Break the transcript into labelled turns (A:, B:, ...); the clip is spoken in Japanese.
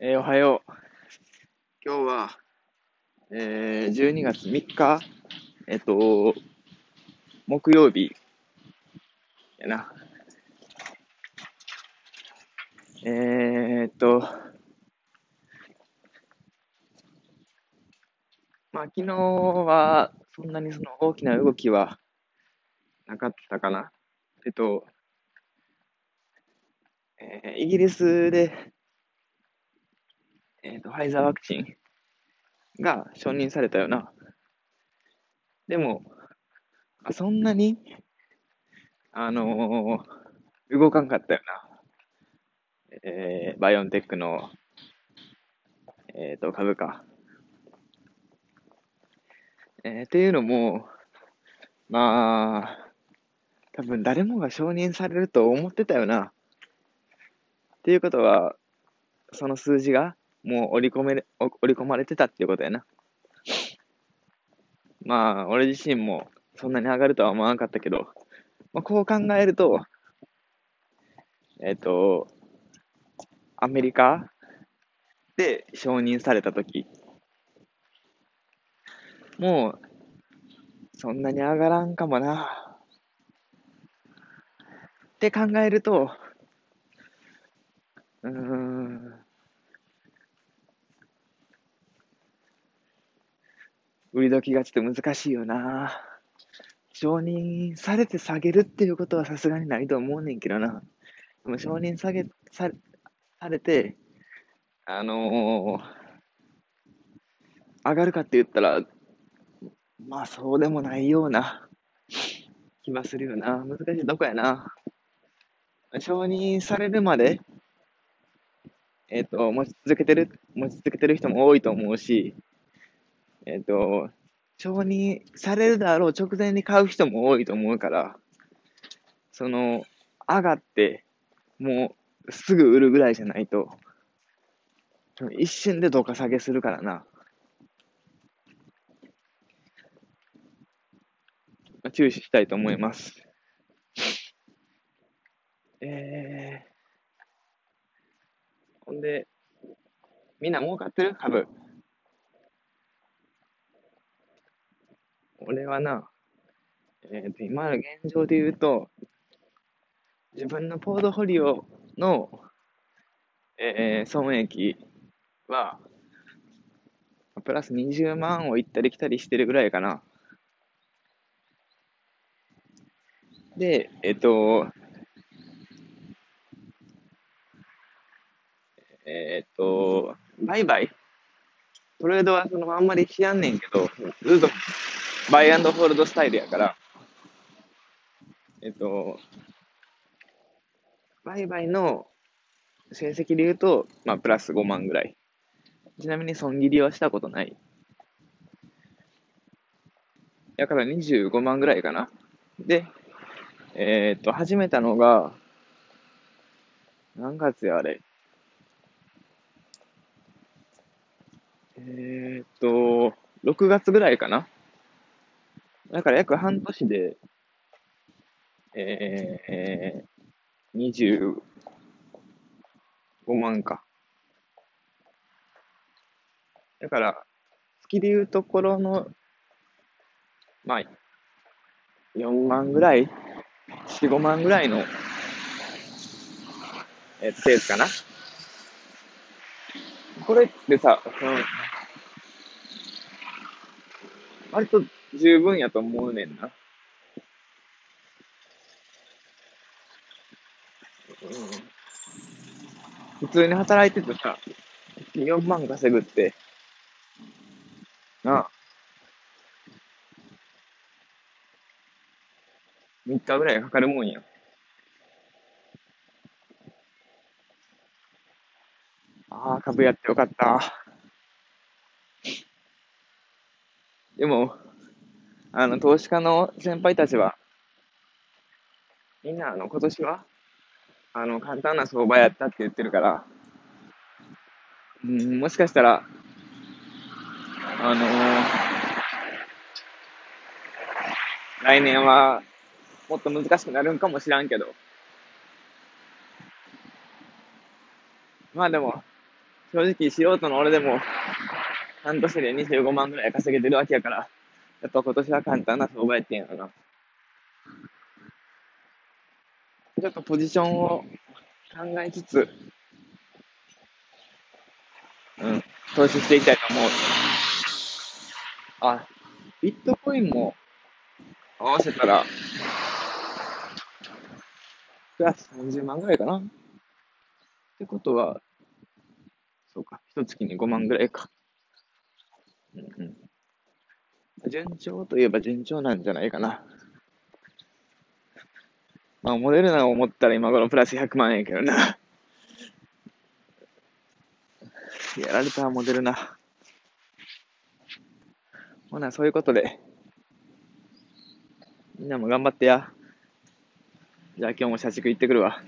A: えーおはよう。今日は、えー、12月3日、えっと、木曜日、やな。えーっと、まあ、昨日は、そんなにその大きな動きはなかったかな。えっと、えーイギリスで、えっと、ファイザーワクチンが承認されたよな。でも、あそんなに、あのー動かんかったよな。えーバイオンテックの、えっと、株価。えーっていうのも、まあ、多分誰もが承認されると思ってたよな。っていうことは、その数字がもう織り込めれ、織り込まれてたっていうことやな。まあ、俺自身もそんなに上がるとは思わなかったけど、まあ、こう考えると、えっ、と、アメリカで承認されたとき、もう、そんなに上がらんかもな。って考えると、うーん、売り時がちょっと難しいよな。承認されて下げるっていうことはさすがにないと思うねんけどな。でも承認下げ、さされて、あのー上がるかって言ったら、まあそうでもないような気はするよな。難しいとこやな。承認されるまで、えっ、と、持ち続けてる、持ち続けてる人も多いと思うし、えっ、と、承認されるだろう直前に買う人も多いと思うから、その、上がって、もうすぐ売るぐらいじゃないと、一瞬でどか下げするからな。ま注視したいと思います。えー、ほんで、みんな儲かってる？株。俺はな、えーと、今の現状で言うと、自分のポートフォリオの、えー損益は、プラス20万を行ったり来たりしてるぐらいかな。で、えっと、えっと、売買？トレードはそのあんまりしやんねんけど、ずっとバイアンドホールドスタイルやから、えっと、売買の成績で言うと、まあ、プラス5万ぐらい。ちなみに損切りはしたことない。だから25万ぐらいかな。で、えーっと、始めたのが、何月やあれ。えーっと、6月ぐらいかな。だから約半年で、えー、25万か。だから、月でいうところの、まあ、4万ぐらい ?4、5万ぐらいの、えー、ペースかな。これってさ、その、割と十分やと思うねんな。うん、普通に働いててさ、4万稼ぐって、なあ、3日ぐらいかかるもんや。ああ、株やってよかった。でも、あの、投資家の先輩たちは、みんな、あの、今年は、あの、簡単な相場やったって言ってるから、うん、もしかしたら、あのー来年は、もっと難しくなるんかもしらんけど、まあでも、正直素人の俺でも、半年で25万ぐらい稼げてるわけやから、やっぱ今年は簡単な相場やってんやな。ちょっとポジションを考えつつ、うん、投資していきたいと思う。あ、ビットコインも合わせたら、プラス30万ぐらいかな。ってことは、そうか、一月に5万ぐらいか。うんうん。順調といえば順調なんじゃないかな。まあ、モデルナを思ったら今頃プラス100万円やけどな。やられたモデルナ。ほな、そういうことで。みんなも頑張ってや。じゃあ今日も社畜行ってくるわ。